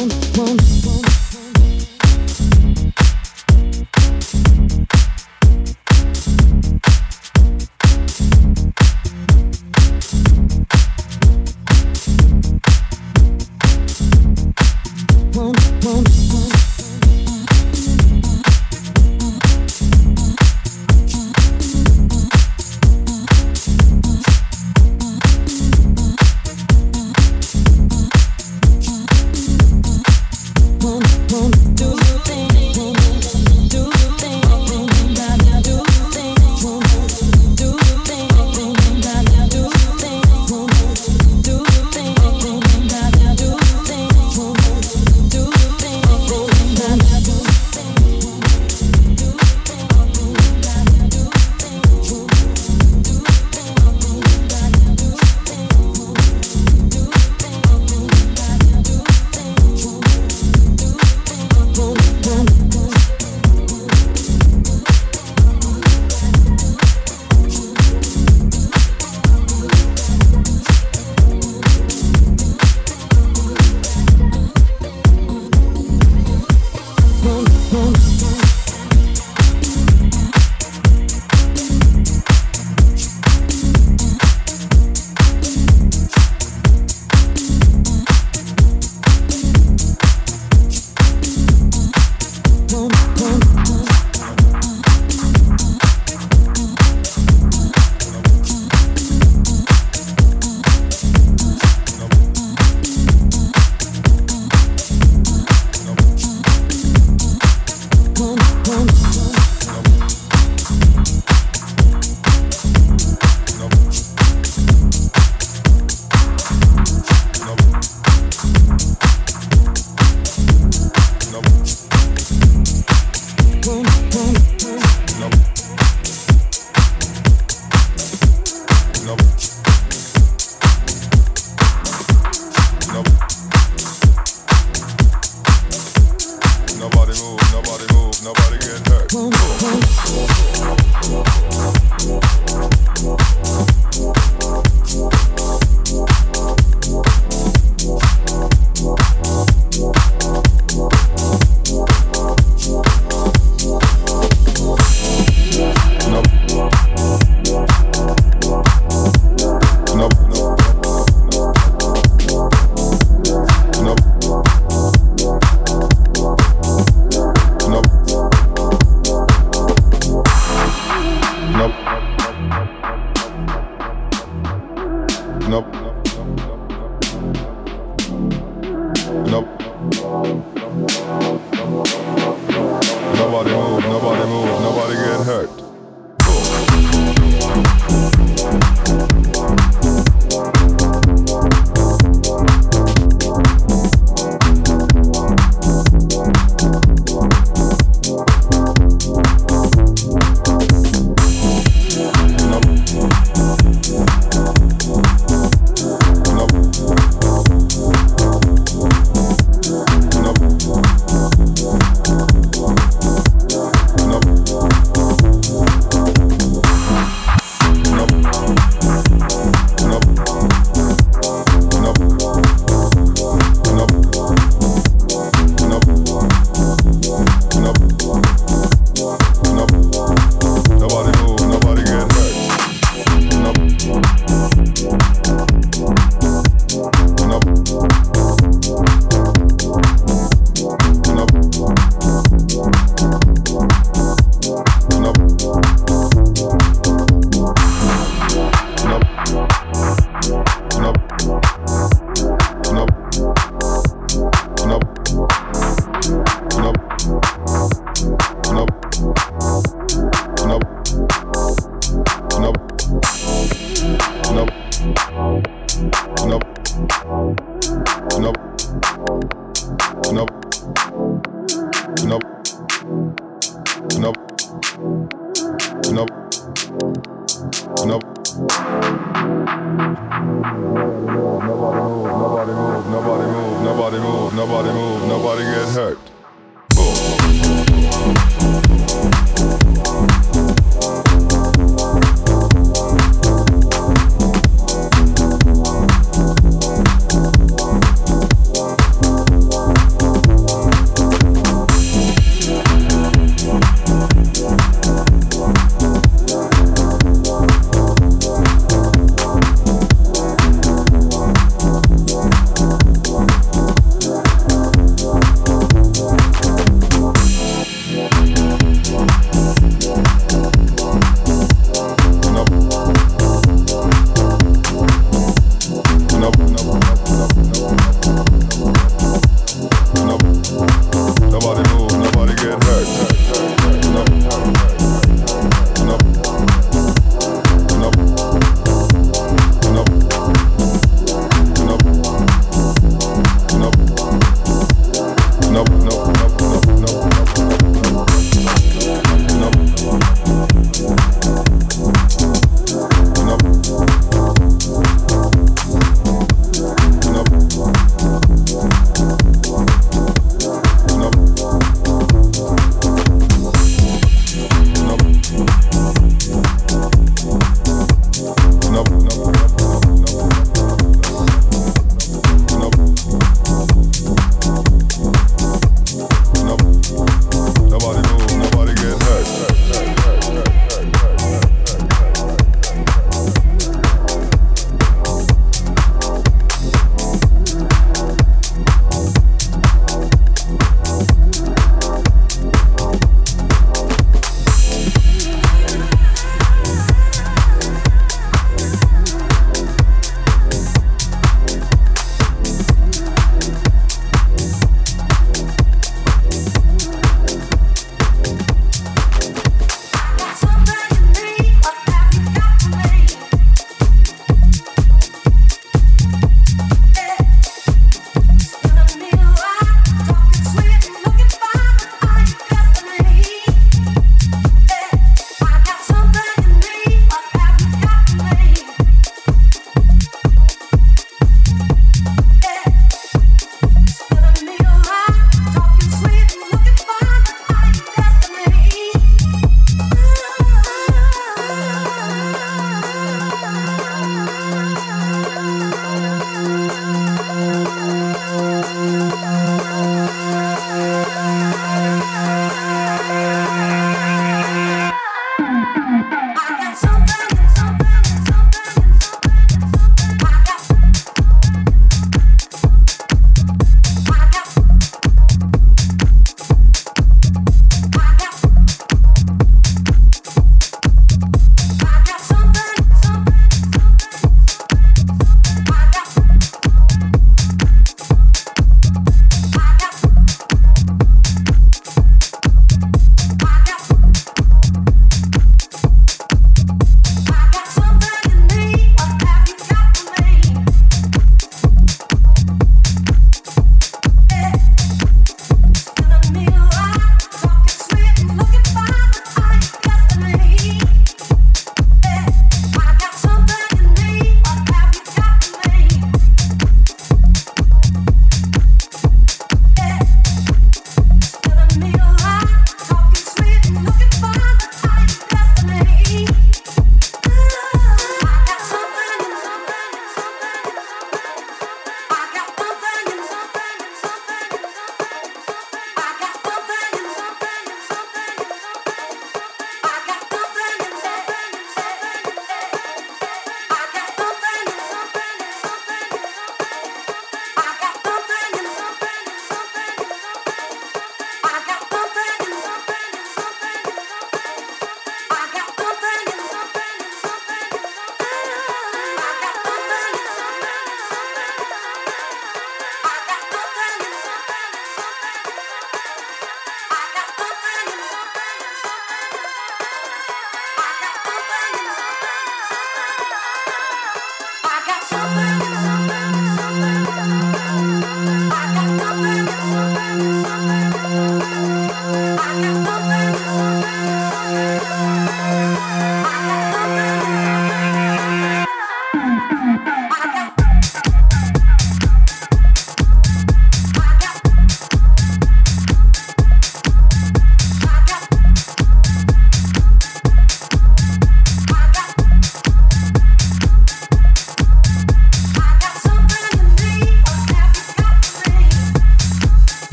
won't, won't.